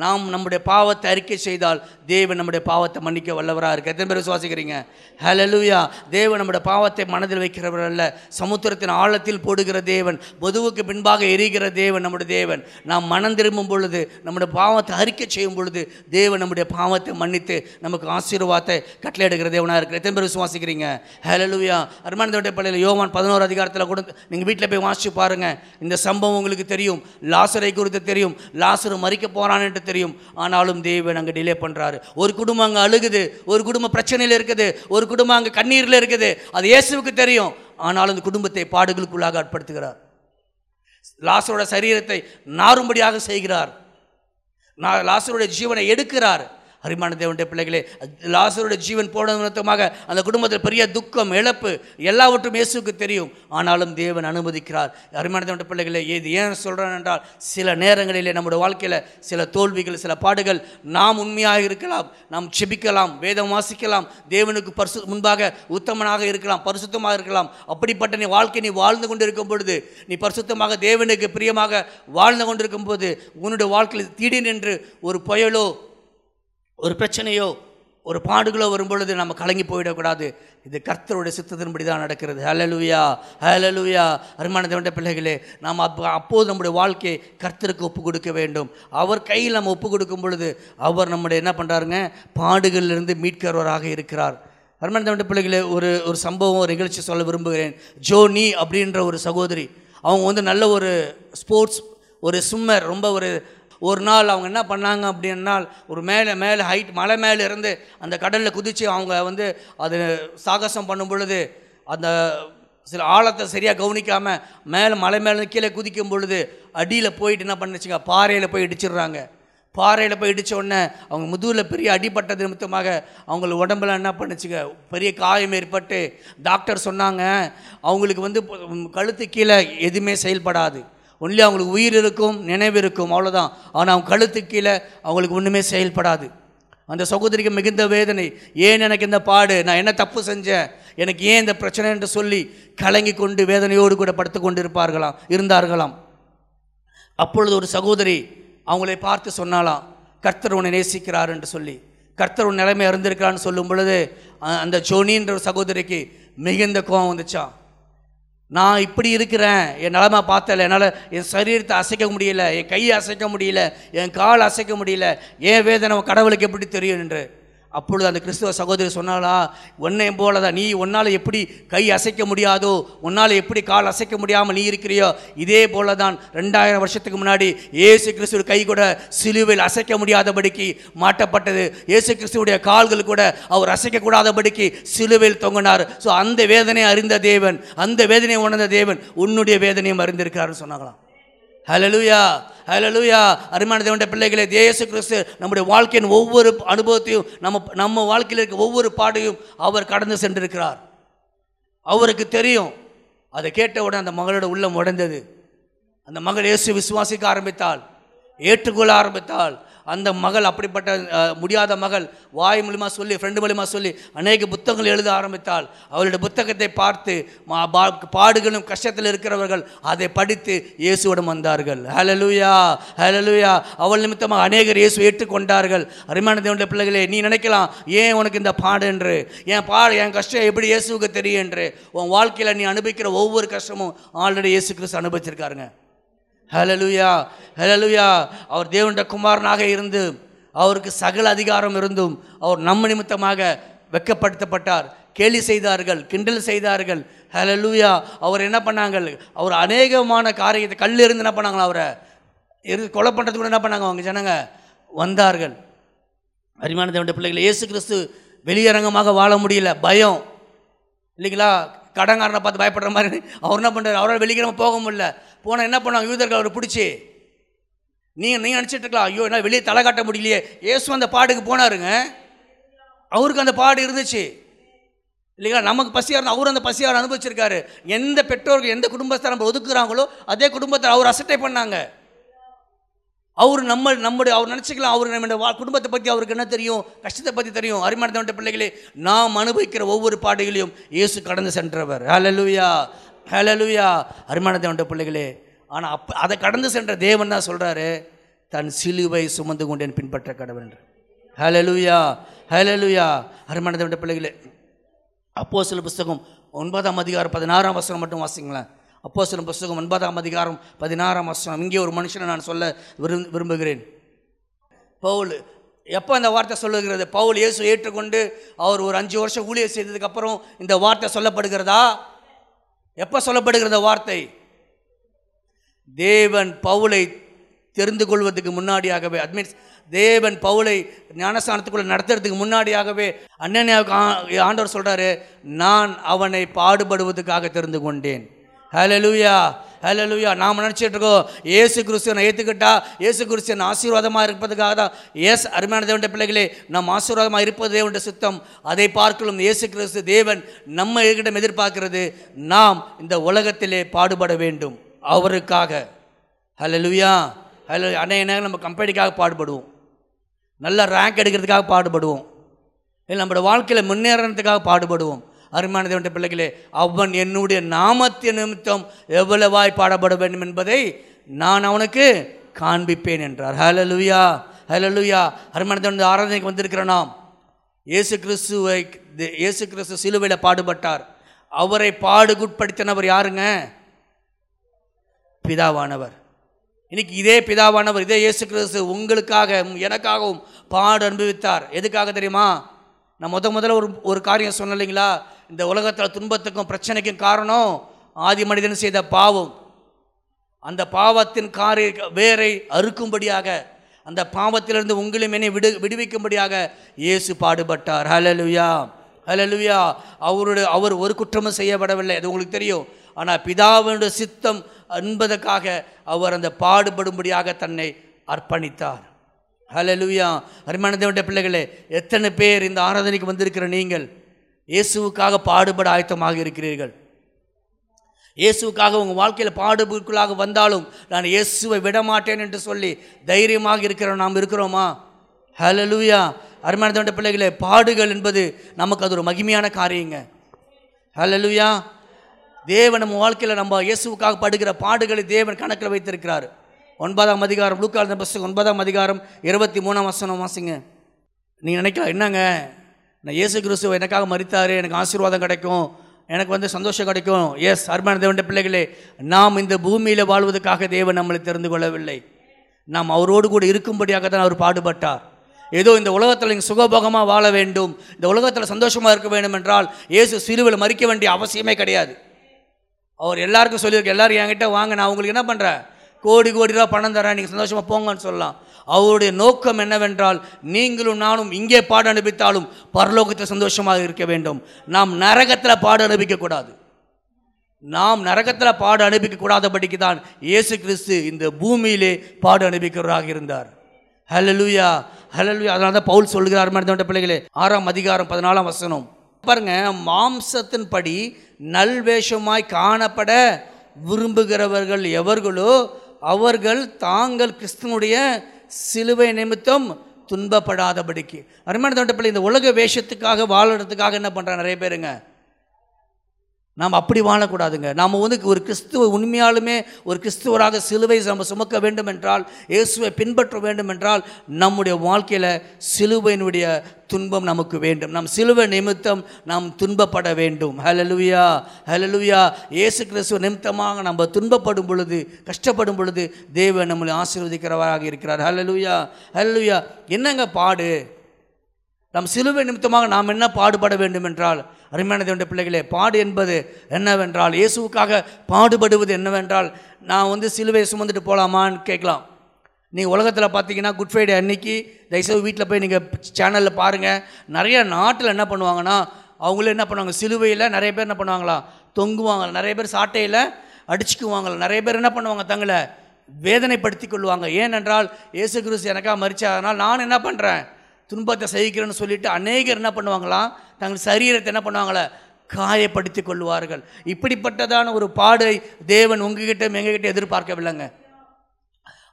நாம் நம்முடைய பாவத்தை அறிக்கை செய்தால் தேவன் நம்முடைய பாவத்தை மன்னிக்க வல்லவராக இருக்கு எத்தனை பேர் விசுவாசிக்கிறீங்க ஹலலுயா தேவன் நம்முடைய பாவத்தை மனதில் வைக்கிறவர் அல்ல. சமுத்திரத்தின் ஆழத்தில் போடுகிற தேவன் பொதுவுக்கு பின்பாக எரிகிற தேவன் நம்முடைய தேவன். நாம் மனம் திரும்பும் பொழுது நம்முடைய பாவத்தை அறிக்கை செய்யும் பொழுது தேவன் நம்முடைய பாவத்தை மன்னித்து நமக்கு ஆசீர்வாதத்தை கட்டளையிடுகிற தேவனாக இருக்கிற எத்தனை பேர் விசுவாசிக்கிறீங்க ஹலலுயா அருமானதோடைய பள்ளியில் யோவான் பதினோரு அதிகாரத்தில் கூட நீங்கள் வீட்டில் போய் வாசிச்சு பாருங்கள் இந்த சம்பவம் உங்களுக்கு தெரியும். லாசரை குறித்து தெரியும். லாசரு மறிக்க போகிறான்னு தெரியும். ஆனாலும் தேவன் அங்கே டிலே பண்ணுறாரு ஒரு குடும்பம் அங்கே அழுகுது. ஒரு குடும்பம் பிரச்சனையில் இருக்குது. ஒரு குடும்பம் அங்கே கண்ணீரில் இருக்குது. அது இயேசுவுக்கு தெரியும். ஆனாலும் அந்த குடும்பத்தை பாடுகளுக்குள்ளாக ஆட்படுத்துகிறார் லாசரோட சரீரத்தை நாறும்படியாக செய்கிறார். நான் லாசருடைய ஜீவனை எடுக்கிறார். அரிமான தேவனுடைய பிள்ளைகளே லாசருடைய ஜீவன் போன நிமித்தமாக அந்த குடும்பத்தில் பெரிய துக்கம் இழப்பு எல்லாவற்றும் இயேசுவுக்கு தெரியும். ஆனாலும் தேவன் அனுமதிக்கிறார். அரிமான தேவனுடைய பிள்ளைகளே இது ஏன் சொல்கிறேன் என்றால் சில நேரங்களிலே நம்முடைய வாழ்க்கையில் சில தோல்விகள் சில பாடுகள் நாம் உண்மையாக இருக்கலாம் நாம் செபிக்கலாம் வேதம் வாசிக்கலாம் தேவனுக்கு பரிசு முன்பாக உத்தமனாக இருக்கலாம் பரிசுத்தமாக இருக்கலாம். அப்படிப்பட்ட நீ வாழ்க்கை நீ வாழ்ந்து கொண்டு இருக்கும் பொழுது நீ பரிசுத்தமாக தேவனுக்கு பிரியமாக வாழ்ந்து கொண்டிருக்கும் போது உன்னுடைய வாழ்க்கையில் திடீரென்று ஒரு புயலோ ஒரு பிரச்சனையோ ஒரு பாடுகளோ வரும்பொழுது நம்ம கலங்கி போயிடக்கூடாது. இது கர்த்தருடைய சித்தத்தின்படி தான் நடக்கிறது. ஹலலுவியா ஹலலுவியா அருமான தேவண்ட பிள்ளைகளே நாம் அப்போ அப்போது நம்முடைய வாழ்க்கையை கர்த்தருக்கு ஒப்பு கொடுக்க வேண்டும். அவர் கையில் நம்ம ஒப்பு கொடுக்கும் பொழுது அவர் நம்முடைய என்ன பண்ணுறாருங்க பாடுகளிலிருந்து மீட்கிறவராக இருக்கிறார். அருமான தேவண்ட பிள்ளைகளே ஒரு ஒரு சம்பவம் ஒரு நிகழ்ச்சி சொல்ல விரும்புகிறேன். ஜோனி அப்படின்ற ஒரு சகோதரி அவங்க வந்து நல்ல ஒரு ஸ்போர்ட்ஸ் ஒரு ஸ்விம்மர் ரொம்ப ஒரு ஒரு நாள் அவங்க என்ன பண்ணாங்க அப்படின்னால் ஒரு மேலே மேலே ஹைட் மலை மேலே இருந்து அந்த கடலில் குதித்து அவங்க வந்து அது சாகசம் பண்ணும் பொழுது அந்த சில ஆழத்தை சரியாக கவனிக்காமல் மேலே மலை மேலே கீழே குதிக்கும் பொழுது அடியில் போயிட்டு என்ன பண்ணுச்சுங்க? பாறையில் போய் இடிச்சிடுறாங்க. பாறையில் போய் இடித்த உடனே அவங்க முதுகில் பெரிய அடிபட்டது நிமித்தமாக அவங்கள உடம்புல என்ன பண்ணுச்சுங்க? பெரிய காயம் ஏற்பட்டு டாக்டர் சொன்னாங்க அவங்களுக்கு வந்து கழுத்து கீழே எதுவுமே செயல்படாது. ஒன்லி அவங்களுக்கு உயிர் இருக்கும் நினைவு இருக்கும் அவ்வளோதான் ஆனால் அவங்க கழுத்து கீழே அவங்களுக்கு ஒன்றுமே செயல்படாது. அந்த சகோதரிக்கு மிகுந்த வேதனை ஏன் எனக்கு இந்த பாடு? நான் என்ன தப்பு செஞ்சேன்? எனக்கு ஏன் இந்த பிரச்சனை? என்று சொல்லி கலங்கி கொண்டு வேதனையோடு கூட படுத்து கொண்டு இருப்பார்களாம் இருந்தார்களாம். அப்பொழுது ஒரு சகோதரி அவங்களை பார்த்து சொன்னாலாம் கர்த்தர் உன்னை நேசிக்கிறார் என்று சொல்லி. கர்த்தர் உன் நிலைமை அறிந்திருக்கிறான்னு சொல்லும் பொழுது அந்த ஜோனின்ற ஒரு சகோதரிக்கு மிகுந்த கோபம் வந்துச்சான் நான் இப்படி இருக்கிறேன். என் நிலமை பார்த்தல என்னால் என் சரீரத்தை அசைக்க முடியல என் கையை அசைக்க முடியல என் கால் அசைக்க முடியல என் வேதனை கடவுளுக்கு எப்படி தெரியும் என்று. அப்பொழுது அந்த கிறிஸ்துவ சகோதரி சொன்னாலா உன்னை போல தான் நீ உன்னால் எப்படி கை அசைக்க முடியாதோ உன்னால் எப்படி கால் அசைக்க முடியாமல் நீ இருக்கிறியோ இதே போல தான் ரெண்டாயிரம் வருஷத்துக்கு முன்னாடி ஏசு கிறிஸ்துவ கை கூட சிலுவையில் அசைக்க முடியாதபடிக்கு மாட்டப்பட்டது. இயேசு கிறிஸ்துவுடைய கால்கள் கூட அவர் அசைக்கக்கூடாதபடிக்கு சிலுவையில் தொங்கினார். ஸோ அந்த வேதனையை அறிந்த தேவன் அந்த வேதனையை உணர்ந்த தேவன் உன்னுடைய வேதனையும் அறிந்திருக்கிறார்னு சொன்னாங்களாம். ஹலலுயா ஹலலுயா அருமையான தேவனுடைய பிள்ளைகளே தேசு கிறிஸ்து நம்முடைய வாழ்க்கையின் ஒவ்வொரு அனுபவத்தையும் நம்ம நம்ம வாழ்க்கையில் இருக்க ஒவ்வொரு பாடையும் அவர் கடந்து சென்றிருக்கிறார். அவருக்கு தெரியும். அதை கேட்டவுடன் அந்த மகளோட உள்ளம் உடைந்தது. அந்த மகள் இயேசு விசுவாசிக்க ஆரம்பித்தாள். ஏற்றுக்கொள்ள ஆரம்பித்தாள். அந்த மகள் அப்படிப்பட்ட முடியாத மகள் வாய் மூலியமாக சொல்லி ஃப்ரெண்டு மூலியமாக சொல்லி அநேக புத்தகங்கள் எழுத ஆரம்பித்தாள் அவளுடைய புத்தகத்தை பார்த்து பா- பாடுகளும் கஷ்டத்தில் இருக்கிறவர்கள் அதை படித்து இயேசுவிடம் வந்தார்கள். ஹலலுயா ஹலலுயா அவள் நிமித்தமாக அநேகர் இயேசு ஏற்றுக்கொண்டார்கள். அருமையான தேவனுடைய பிள்ளைகளே நீ நினைக்கலாம் ஏன் உனக்கு இந்த பாடு என்று? என் பாடு என் கஷ்டம் எப்படி இயேசுவுக்கு தெரியும் என்று? உன் வாழ்க்கையில் நீ அனுபவிக்கிற ஒவ்வொரு கஷ்டமும் ஆல்ரெடி இயேசு கிறிஸ்து அனுபவிச்சிருக்காருங்க. ஹலலுயா ஹலலுயா அவர் தேவனுடைய குமாரனாக இருந்து அவருக்கு சகல அதிகாரம் இருந்தும் அவர் நம்ம நிமித்தமாக வெட்கப்படுத்தப்பட்டார் கேலி செய்தார்கள் கிண்டல் செய்தார்கள் ஹலலுயா அவர் என்ன பண்ணாங்க அவர் அநேகமான காரியத்தை கல் இருந்து என்ன பண்ணாங்களா அவரை இருந்து கொலை பண்ணுறதுக்கு கூட என்ன பண்ணாங்க அவங்க ஜனங்க வந்தார்கள் அரிமான தேவனுடைய பிள்ளைகள் இயேசு கிறிஸ்து வெளியரங்கமாக வாழ முடியல பயம் இல்லைங்களா கடங்காரனை பார்த்து பயப்படுற மாதிரி அவர் என்ன பண்ணுறாரு அவரால் வெளிக்கிழமை போக முடியல. போனால் என்ன பண்ணுவாங்க? யூதர்கள் அவரை பிடிச்சி. நீங்கள் நீங்கள் நினச்சிட்டு இருக்கலாம். ஐயோ என்ன வெளியே தலை காட்ட முடியலையே. இயேசு அந்த பாடுக்கு போனாருங்க. அவருக்கு அந்த பாடு இருந்துச்சு. இல்லைங்களா? நமக்கு பசியாக இருந்தால் அவர் அந்த பசியாக அனுபவிச்சிருக்காரு. எந்த பெற்றோர்கள் எந்த குடும்பத்தை நம்ம ஒதுக்குறாங்களோ அதே குடும்பத்தை அவர் அசட்டை பண்ணாங்க. அவர் நம்ம நம்முடைய அவர் நினச்சிக்கலாம் அவர் நம்முடைய வா குடும்பத்தை பற்றி அவருக்கு என்ன தெரியும்? கஷ்டத்தை பற்றி தெரியும். அருமையான பிள்ளைகளே நாம் அனுபவிக்கிற ஒவ்வொரு பாடுகளையும் இயேசு கடந்து சென்றவர். ஹலலுயா ஹலலுயா அரிமானத்தவன்ட்ட பிள்ளைகளே ஆனால் அப்போ அதை கடந்து சென்ற தேவன் தான் சொல்கிறாரு தன் சிலுவை சுமந்து கொண்டேன் பின்பற்ற கடவுள் என்று. ஹலலுயா ஹலலுயா அரிமானத்தவன்ட்ட பிள்ளைகளே அப்போ சில புஸ்தகம் ஒன்பதாம் அதிகாரம் பதினாறாம் வசனம் மட்டும் வாசிங்களேன். அப்போ சில புஸ்தகம் ஒன்பதாம் அதிகாரம் பதினாறாம் வசனம். இங்கே ஒரு மனுஷனை நான் சொல்ல விரும் விரும்புகிறேன். பவுல் எப்போ அந்த வார்த்தை சொல்லுகிறது? பவுல் இயேசு ஏற்றுக்கொண்டு அவர் ஒரு அஞ்சு வருஷம் ஊழியர் செய்ததுக்கப்புறம் இந்த வார்த்தை சொல்லப்படுகிறதா? எப்போ சொல்லப்படுகிறத வார்த்தை? தேவன் பவுலை தெரிந்து கொள்வதற்கு முன்னாடியாகவே அது மீன்ஸ் தேவன் பவுலை ஞானஸ்தானத்துக்குள்ள நடத்துறதுக்கு முன்னாடியாகவே அண்ணனியாவுக்கு ஆண்டவர் சொல்கிறாரு நான் அவனை பாடுபடுவதற்காக தெரிந்து கொண்டேன். ஹalleluya ஹalleluya நாம் நினச்சிட்டு இருக்கோம். ஏசு கிறிஸ்துவனை ஏற்றுக்கிட்டா ஏசு கிறிஸ்துவன் ஆசீர்வாதமாக இருப்பதுக்காக தான். எஸ் அருமையான தேவனுடைய பிள்ளைகளே நாம் ஆசீர்வாதமாக இருப்பது தேவனுடைய சுத்தம். அதை பார்க்கலும் இயேசு கிறிஸ்து தேவன் நம்ம எங்கிட்ட எதிர்பார்க்கிறது. நாம் இந்த உலகத்திலே பாடுபட வேண்டும். அவருக்காக. ஹalleluya ஹலோ அன்னைய நேரம் நம்ம கம்பெனிக்காக பாடுபடுவோம். நல்ல ரேங்க் எடுக்கிறதுக்காக பாடுபடுவோம். இல்லை நம்மளோட வாழ்க்கையில் முன்னேறதுக்காக பாடுபடுவோம். அருமையான தேவன் பிள்ளைகளே அவன் என்னுடைய நாமத்தின் நிமித்தம் எவ்வளவாய் பாடப்பட வேண்டும் என்பதை நான் அவனுக்கு காண்பிப்பேன் என்றார். ஹலலுயா ஹலலுயா அருமையான தேவன் ஆராதனைக்கு வந்திருக்கிற நாம் இயேசு கிறிஸ்துவை இயேசு கிறிஸ்து சிலுவையில் பாடுபட்டார். அவரை பாடுகுட்படுத்தினவர் யாருங்க? பிதாவானவர். இன்னைக்கு இதே பிதாவானவர் இதே இயேசு கிறிஸ்து உங்களுக்காக எனக்காகவும் பாடு அனுபவித்தார். எதுக்காக தெரியுமா? நான் முத முதல்ல ஒரு ஒரு காரியம் சொன்னேன் இல்லைங்களா? இந்த உலகத்தில் துன்பத்துக்கும் பிரச்சனைக்கும் காரணம் ஆதி மனிதன் செய்த பாவம். அந்த பாவத்தின் காரை வேரை அறுக்கும்படியாக அந்த பாவத்திலிருந்து உங்களையும் என்னை விடு விடுவிக்கும்படியாக இயேசு பாடுபட்டார். ஹலலுயா ஹலலுயா அவருடைய அவர் ஒரு குற்றமும் செய்யப்படவில்லை. அது உங்களுக்கு தெரியும். ஆனால் பிதாவினுடைய சித்தம் என்பதற்காக அவர் அந்த பாடுபடும்படியாக தன்னை அர்ப்பணித்தார். ஹலலுயா அருமையான தேவனுடைய பிள்ளைகளே எத்தனை பேர் இந்த ஆராதனைக்கு வந்திருக்கிற நீங்கள்? இயேசுவுக்காக பாடுபட ஆயத்தமாக இருக்கிறீர்கள். இயேசுவுக்காக உங்கள் வாழ்க்கையில் பாடுபுக்குள்ளாக வந்தாலும் நான் இயேசுவை விடமாட்டேன் என்று சொல்லி தைரியமாக இருக்கிறோம் நாம் இருக்கிறோமா? ஹலலூயா அருமையான தேவனுடைய பிள்ளைகளே பாடுகள் என்பது நமக்கு அது ஒரு மகிமையான காரியங்க. ஹலலூயா தேவன் நம்ம வாழ்க்கையில் நம்ம இயேசுவுக்காக படுகிற பாடுகளை தேவன் கணக்கில் வைத்திருக்கிறார். ஒன்பதாம் அதிகாரம் லூக்கால் புஸ்தகம் ஒன்பதாம் அதிகாரம் இருபத்தி மூணாம் வசனம் வாசிங்க. நீங்கள் நினைக்கலாம் என்னங்க? நான் இயேசு கிறிஸ்துவ எனக்காக மறித்தார் எனக்கு ஆசீர்வாதம் கிடைக்கும் எனக்கு வந்து சந்தோஷம் கிடைக்கும். எஸ் அருமையான தேவனுடைய பிள்ளைகளே நாம் இந்த பூமியில் வாழ்வதற்காக தேவன் நம்மளை தெரிந்து கொள்ளவில்லை. நாம் அவரோடு கூட இருக்கும்படியாக தான் அவர் பாடுபட்டார். ஏதோ இந்த உலகத்தில் நீங்கள் சுகபோகமாக வாழ வேண்டும் இந்த உலகத்தில் சந்தோஷமாக இருக்க வேண்டும் என்றால் இயேசு சிலுவையில் மறிக்க வேண்டிய அவசியமே கிடையாது. அவர் எல்லாருக்கும் சொல்லியிருக்க எல்லாரும் என்கிட்ட வாங்க நான் உங்களுக்கு என்ன பண்ணுறேன் கோடி கோடி ரூபா பணம் தரேன் நீங்கள் சந்தோஷமாக போங்கன்னு சொல்லலாம். அவருடைய நோக்கம் என்னவென்றால் நீங்களும் நானும் இங்கே பாட அனுப்பித்தாலும் பரலோகத்தில் சந்தோஷமாக இருக்க வேண்டும். நாம் நரகத்தில் பாட அனுப்பிக்கக்கூடாது நாம் நரகத்தில் பாடு அனுப்பிக்கக்கூடாதபடிக்கு தான் இயேசு கிறிஸ்து இந்த பூமியிலே பாடு அனுப்பிக்கிறவராக இருந்தார். ஹலலுயா ஹலலுயா அதனால தான் பவுல் சொல்கிறார் மாதிரி பிள்ளைகளே ஆறாம் அதிகாரம் பதினாலாம் வசனம். பாருங்க மாம்சத்தின்படி நல்வேஷமாய் காணப்பட விரும்புகிறவர்கள் எவர்களோ அவர்கள் தாங்கள் கிறிஸ்துவனுடைய சிலுவை நிமித்தம் துன்பப்படாதபடிக்கு. அருமையான தோட்டப்பள்ளி இந்த உலக வேஷத்துக்காக வாழறதுக்காக என்ன பண்ணுறாங்க நிறைய பேருங்க. நாம் அப்படி வாழக்கூடாதுங்க. நாம் வந்து ஒரு கிறிஸ்துவ உண்மையாலுமே ஒரு கிறிஸ்துவராக சிலுவை நம்ம சுமக்க வேண்டும் என்றால் இயேசுவை பின்பற்ற வேண்டும் என்றால் நம்முடைய வாழ்க்கையில் சிலுவையினுடைய துன்பம் நமக்கு வேண்டும். நம் சிலுவை நிமித்தம் நாம் துன்பப்பட வேண்டும். ஹலலுவியா ஹலலுயா இயேசு கிறிஸ்துவ நிமித்தமாக நம்ம துன்பப்படும் பொழுது கஷ்டப்படும் பொழுது தேவன் நம்மளை ஆசீர்வதிக்கிறவராக இருக்கிறார். ஹலலுயா ஹலலுயா என்னங்க பாடு? நம் சிலுவை நிமித்தமாக நாம் என்ன பாடுபட வேண்டும் என்றால் அருமையானது என்ற பிள்ளைகளே பாடு என்பது என்னவென்றால் இயேசுவுக்காக பாடுபடுவது என்னவென்றால் நான் வந்து சிலுவையை சுமந்துட்டு போகலாமான்னு கேட்கலாம். நீங்கள் உலகத்தில் பார்த்தீங்கன்னா குட் ஃப்ரைடே அன்னைக்கு தயவுசெய்து வீட்டில் போய் நீங்கள் சேனலில் பாருங்கள் நிறைய நாட்டில் என்ன பண்ணுவாங்கன்னா அவங்களே என்ன பண்ணுவாங்க சிலுவையில் நிறைய பேர் என்ன பண்ணுவாங்களா தொங்குவாங்க. நிறைய பேர் சாட்டையில் அடிச்சுக்குவாங்க. நிறைய பேர் என்ன பண்ணுவாங்க தங்களை வேதனைப்படுத்தி கொள்வாங்க ஏனென்றால் இயேசு கிறிஸ்து எனக்காக மறிச்சா அதனால் நான் என்ன பண்ணுறேன் துன்பத்தை சகிக்கிறேன்னு சொல்லிட்டு அநேகர் என்ன பண்ணுவாங்களாம்? தங்கள் சரீரத்தை என்ன பண்ணுவாங்களே? காயப்படுத்தி கொள்வார்கள். இப்படிப்பட்டதான ஒரு பாடை தேவன் உங்ககிட்ட எங்ககிட்ட எதிர்பார்க்கவில்லைங்க.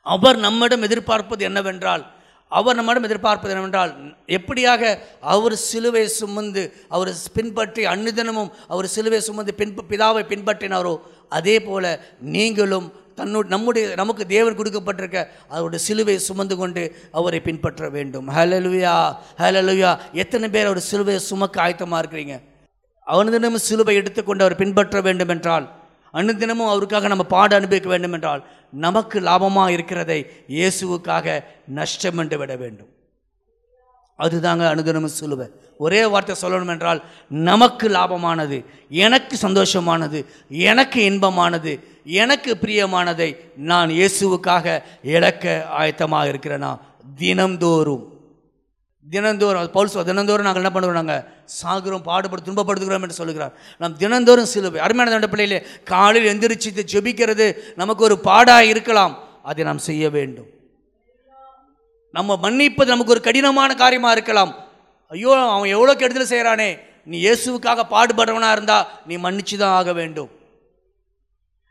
அவர் நம்மிடம் எதிர்பார்ப்பது என்னவென்றால் அவர் நம்மிடம் எதிர்பார்ப்பது என்னவென்றால் எப்படியாக அவர் சிலுவை சுமந்து அவர் பின்பற்றி அன்னுதினமும் அவர் சிலுவை சுமந்து பின் பிதாவை பின்பற்றினாரோ அதே போல நீங்களும் தன்னுடைய நம்முடைய நமக்கு தேவன் கொடுக்கப்பட்டிருக்க அவருடைய சிலுவை சுமந்து கொண்டு அவரை பின்பற்ற வேண்டும். ஹலலுயா ஹலலுயா எத்தனை பேர் அவர் சிலுவையை சுமக்க ஆயத்தமாக இருக்கிறீங்க? அவனுதினமும் சிலுவை எடுத்துக்கொண்டு அவர் பின்பற்ற வேண்டும் என்றால் அனுதினமும் அவருக்காக நம்ம பாட அனுபவிக்க வேண்டும் என்றால் நமக்கு லாபமாக இருக்கிறதை இயேசுவுக்காக நஷ்டம் என்று விட வேண்டும். அதுதாங்க அனுதினமும் சிலுவை ஒரே வார்த்தை சொல்லணும் என்றால் நமக்கு லாபமானது எனக்கு சந்தோஷமானது எனக்கு இன்பமானது எனக்கு பிரியமானதை நான் இயேசுவுக்காக இழக்க ஆயத்தமாக இருக்கிறேனா? தினந்தோறும். தினந்தோறும் பவுல் தினந்தோறும் நாங்கள் என்ன பண்ணுறோம்? நாங்கள் சாகுறோம் பாடுபடு துன்பப்படுத்துகிறோம் என்று சொல்கிறார் நாம் தினந்தோறும் சிலுவை அருமையான தண்ட பிள்ளையிலே காலையில் எந்திரிச்சு ஜெபிக்கிறது நமக்கு ஒரு பாடாக இருக்கலாம் அதை நாம் செய்ய வேண்டும். நம்ம மன்னிப்பது நமக்கு ஒரு கடினமான காரியமாக இருக்கலாம். ஐயோ அவன் எவ்வளோ கெடுதல் செய்கிறானே நீ இயேசுவுக்காக பாடுபடுறவனாக இருந்தா நீ மன்னிச்சு தான் ஆக வேண்டும்.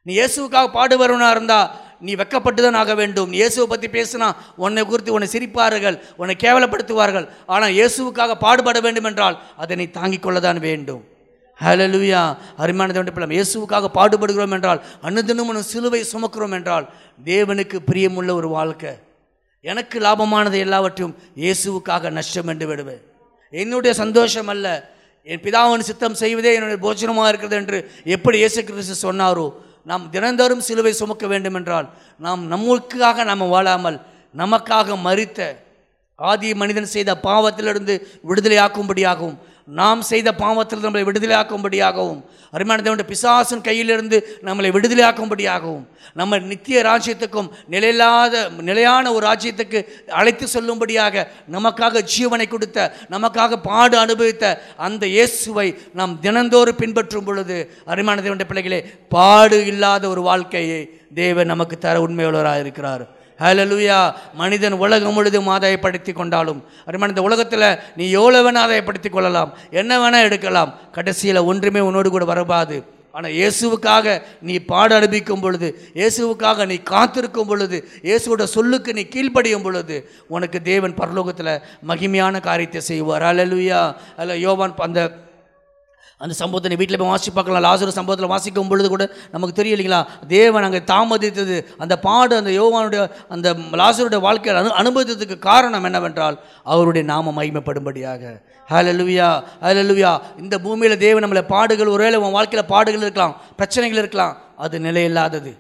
நீ இயேசுவுக்காக பாடுபடுறவனாக இருந்தா நீ வெக்கப்பட்டு தான் ஆக வேண்டும். நீ இயேசுவை பற்றி பேசினா உன்னை குறித்து உன்னை சிரிப்பார்கள் உன்னை கேவலப்படுத்துவார்கள். ஆனால் இயேசுவுக்காக பாடுபட வேண்டும் என்றால் அதை நீ தாங்கிக் கொள்ளதான் வேண்டும். ஹலலுயா அருமையான தேவன் பிள்ளை இயேசுவுக்காக பாடுபடுகிறோம் என்றால் அன்னதினம் சிலுவை சுமக்கிறோம் என்றால் தேவனுக்கு பிரியமுள்ள ஒரு வாழ்க்கை. எனக்கு லாபமானது எல்லாவற்றையும் இயேசுவுக்காக நஷ்டம் என்று விடுவேன். என்னுடைய சந்தோஷம் அல்ல. என் பிதாவின் சித்தம் செய்வதே என்னுடைய போஜனமாக இருக்கிறது என்று எப்படி இயேசு கிறிஸ்து சொன்னாரோ நாம் தினந்தோறும் சிலுவை சுமக்க வேண்டும் என்றால் நாம் நம்முக்காக நாம் வாழாமல் நமக்காக மறித்த ஆதி மனிதன் செய்த பாவத்திலிருந்து விடுதலையாக்கும்படியாகவும் நாம் செய்த பாவத்தில் நம்மளை விடுதலையாக்கும்படியாகவும் அருமையான தேவனுடைய பிசாசின் கையிலிருந்து நம்மளை விடுதலையாக்கும்படியாகவும் நம்ம நித்திய ராஜ்யத்துக்கும் நிலையில்லாத நிலையான ஒரு ராஜ்யத்துக்கு அழைத்து செல்லும்படியாக நமக்காக ஜீவனை கொடுத்த நமக்காக பாடு அனுபவித்த அந்த இயேசுவை நாம் தினந்தோறும் பின்பற்றும் பொழுது அருமையானதேவனுடைய பிள்ளைகளே பாடு இல்லாத ஒரு வாழ்க்கையை தேவன் நமக்கு தர உண்மையுள்ளவராக இருக்கிறார் ஹலலுயா மனிதன் உலகம் முழுதும் ஆதாயப்படுத்தி கொண்டாலும் அருமையான இந்த உலகத்தில் நீ எவ்வளோ வேணால் ஆதாயப்படுத்தி கொள்ளலாம் என்ன வேணால் எடுக்கலாம் கடைசியில் ஒன்றுமே உன்னோடு கூட வரபாது. ஆனால் இயேசுவுக்காக நீ பாட அனுபவிக்கும் பொழுது இயேசுவுக்காக நீ காத்திருக்கும் பொழுது இயேசுவோட சொல்லுக்கு நீ கீழ்ப்படியும் பொழுது உனக்கு தேவன் பரலோகத்தில் மகிமையான காரியத்தை செய்வார். அலலுயா அல்ல யோவான் அந்த அந்த சம்பவத்தை நீ வீட்டில் போய் வாசி பார்க்கலாம். லாசுர சம்பவத்தில் வாசிக்கும் பொழுது கூட நமக்கு தெரியும் இல்லைங்களா? தேவன் அங்கே தாமதித்தது. அந்த பாடு அந்த யோவானுடைய அந்த லாசருடைய வாழ்க்கையில் அனு அனுபவித்ததுக்கு காரணம் என்னவென்றால் அவருடைய நாம மகிமைப்படும்படியாக. ஹலலுவியா ஹலலுவியா இந்த பூமியில் தேவன் நம்மளை பாடுகள் ஒருவேளை உன் வாழ்க்கையில் பாடுகள் இருக்கலாம் பிரச்சனைகள் இருக்கலாம் அது நிலையில்லாதது.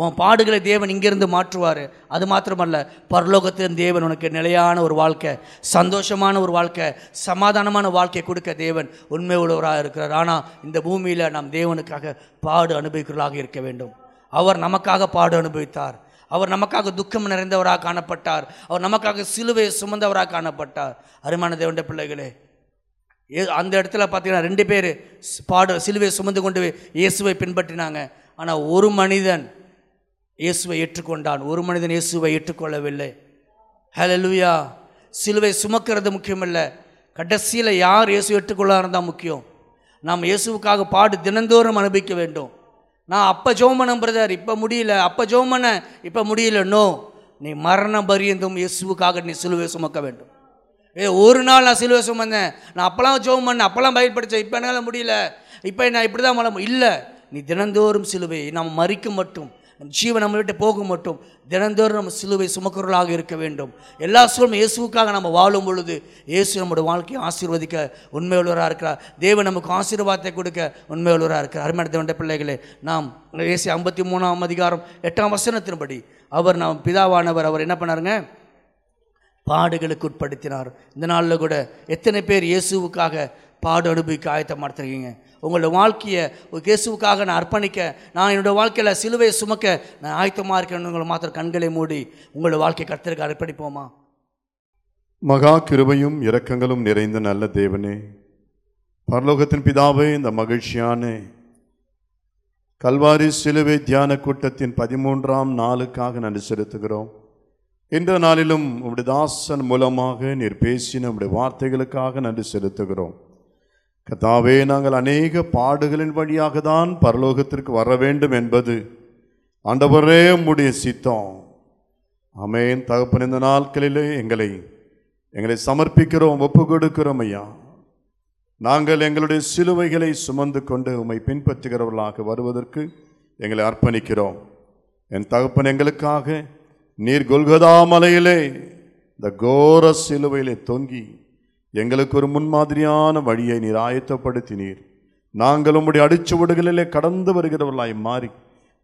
உன் பாடுகளை தேவன் இங்கிருந்து மாற்றுவார். அது மாத்திரமல்ல பரலோகத்தின் தேவன் உனக்கு நிலையான ஒரு வாழ்க்கை சந்தோஷமான ஒரு வாழ்க்கை சமாதானமான வாழ்க்கை கொடுக்க தேவன் உண்மை உள்ளவராக இருக்கிறார். ஆனால் இந்த பூமியில் நாம் தேவனுக்காக பாடு அனுபவிக்கிறவர்களாக இருக்க வேண்டும். அவர் நமக்காக பாடு அனுபவித்தார். அவர் நமக்காக துக்கம் நிறைந்தவராக காணப்பட்டார். அவர் நமக்காக சிலுவையை சுமந்தவராக காணப்பட்டார். அருமான தேவண்ட பிள்ளைகளே ஏ அந்த இடத்துல பார்த்தீங்கன்னா ரெண்டு பேர் பாடு சிலுவையை சுமந்து கொண்டு இயேசுவை பின்பற்றினாங்க. ஆனால் ஒரு மனிதன் இயேசுவை ஏற்றுக்கொண்டான். ஒரு மனிதன் இயேசுவை ஏற்றுக்கொள்ளவில்லை. ஹலலுயா சிலுவை சுமக்கிறது முக்கியமில்லை. கடைசியில் யார் இயேசு ஏற்றுக்கொள்ளாரு தான் முக்கியம். நாம் இயேசுவுக்காக பாடு தினந்தோறும் அனுபவிக்க வேண்டும். நான் அப்போ ஜோமனம் பிரதர் இப்போ முடியல. அப்போ ஜோமன. இப்போ முடியலன்னோ நீ மரணம் பரியந்தும் இயேசுவுக்காக நீ சிலுவை சுமக்க வேண்டும். ஏ ஒரு நாள் நான் சிலுவை சுமந்தேன். நான் அப்போலாம் ஜோம் பண்ணேன் அப்போலாம் பயன்படுத்தேன் இப்போ என்னால் முடியல. இப்போ நான் இப்படி தான் மலம் இல்லை. நீ தினந்தோறும் சிலுவை நாம் மறிக்க மட்டும். நம் ஜீவன் நம்ம விட்டு போகும் மட்டும் தினந்தோறும் நம்ம சிலுவை சுமக்கிறவர்களாக இருக்க வேண்டும். எல்லா சூழலும் இயேசுவுக்காக நம்ம வாழும் பொழுது இயேசு நம்முடைய வாழ்க்கையை ஆசீர்வதிக்க உண்மையுள்ளவராக இருக்கிறார். தேவன் நமக்கு ஆசீர்வாதத்தை கொடுக்க உண்மையுள்ளவராக இருக்கிறார். அருமையான தேவனுடைய பிள்ளைகளே நாம் இயேசு ஐம்பத்தி மூணாம் அதிகாரம் எட்டாம் வசனத்தின்படி அவர் நாம் பிதாவானவர் அவர் என்ன பண்ணாருங்க? பாடுகளுக்கு உட்படுத்தினார். இந்த நாளில் கூட எத்தனை பேர் இயேசுவுக்காக பாடு அனுபவிக்க ஆயத்தமாடுத்துருக்கீங்க உங்களோட வாழ்க்கையை ஒரு இயேசுவுக்காக நான் அர்ப்பணிக்க நான் என்னோடய வாழ்க்கையில் சிலுவையை சுமக்க நான் ஆயத்தமாக இருக்கேன்னு உங்களை மாத்திரம் கண்களை மூடி உங்களோட வாழ்க்கை கருத்திற்கு அர்ப்பணிப்போமா? மகா கிருபையும் இரக்கங்களும் நிறைந்த நல்ல தேவனே. பரலோகத்தின் பிதாவே இந்த மகிழ்ச்சியான கல்வாரி சிலுவை தியான கூட்டத்தின் பதிமூன்றாம் நாளுக்காக நன்றி செலுத்துகிறோம். இந்த நாளிலும் உங்களுடைய தாசன் மூலமாக நீர் பேசின உங்களுடைய வார்த்தைகளுக்காக நன்றி செலுத்துகிறோம். கதாவே நாங்கள் அநேக பாடுகளின் வழியாக தான் பரலோகத்திற்கு வர வேண்டும் என்பது ஆண்டவரே உம்முடைய சித்தம். அமேன் தகப்பன் இந்த நாட்களிலே எங்களை எங்களை சமர்ப்பிக்கிறோம் ஒப்பு கொடுக்கிறோம் ஐயா. நாங்கள் எங்களுடைய சிலுவைகளை சுமந்து கொண்டு உம்மை பின்பற்றுகிறவர்களாக வருவதற்கு எங்களை அர்ப்பணிக்கிறோம். என் தகப்பன் எங்களுக்காக நீர் கொல்கதா மலையிலே இந்த கோர சிலுவையிலே தொங்கி எங்களுக்கு ஒரு முன்மாதிரியான வழியை நீர் ஆயத்தப்படுத்தினீர். நாங்கள் உம்முடைய அடிச்சுவடுகளிலே கடந்து வருகிறவர்களாய் மாறி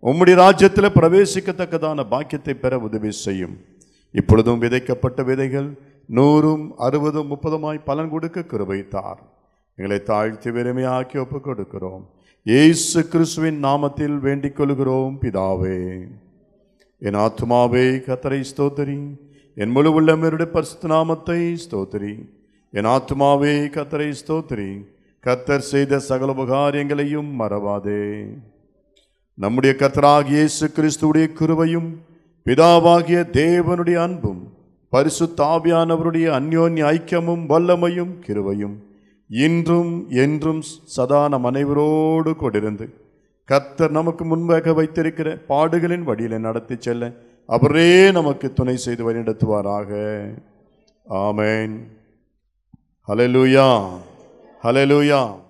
உம்முடைய ராஜ்யத்தில் பிரவேசிக்கத்தக்கதான பாக்கியத்தை பெற உதவி செய்யும். இப்பொழுதும் விதைக்கப்பட்ட விதைகள் நூறும் அறுபதும் முப்பதுமாய் பலன் கொடுக்க கிருபைத்தார். எங்களை தாழ்த்தி வெறுமையாக்கி ஒப்புக் கொடுக்கிறோம் இயேசு கிறிஸ்துவின் நாமத்தில் வேண்டிக் கொள்கிறோம் பிதாவே. என் ஆத்மாவே கத்தரை ஸ்தோத்திரி. என் முழு உள்ளமருடைய பரிசுத்த நாமத்தை ஸ்தோத்திரி. என் ஆத்மாவே கத்தரை ஸ்தோத்திரி. கத்தர் செய்த சகல உபகாரியங்களையும் மறவாதே. நம்முடைய கத்தராக இயேசு கிறிஸ்துவுடைய கிருவையும் பிதாவாகிய தேவனுடைய அன்பும் பரிசுத்தாவியானவருடைய அந்யோன்ய ஐக்கியமும் வல்லமையும் கிருவையும் இன்றும் என்றும் சதா நம் அனைவரோடு கொண்டிருந்து கத்தர் நமக்கு முன்பாக வைத்திருக்கிற பாடுகளின் வழியில நடத்தி செல்ல அவரே நமக்கு துணை செய்து வழிநடத்துவாராக. ஆமேன். Hallelujah. Hallelujah.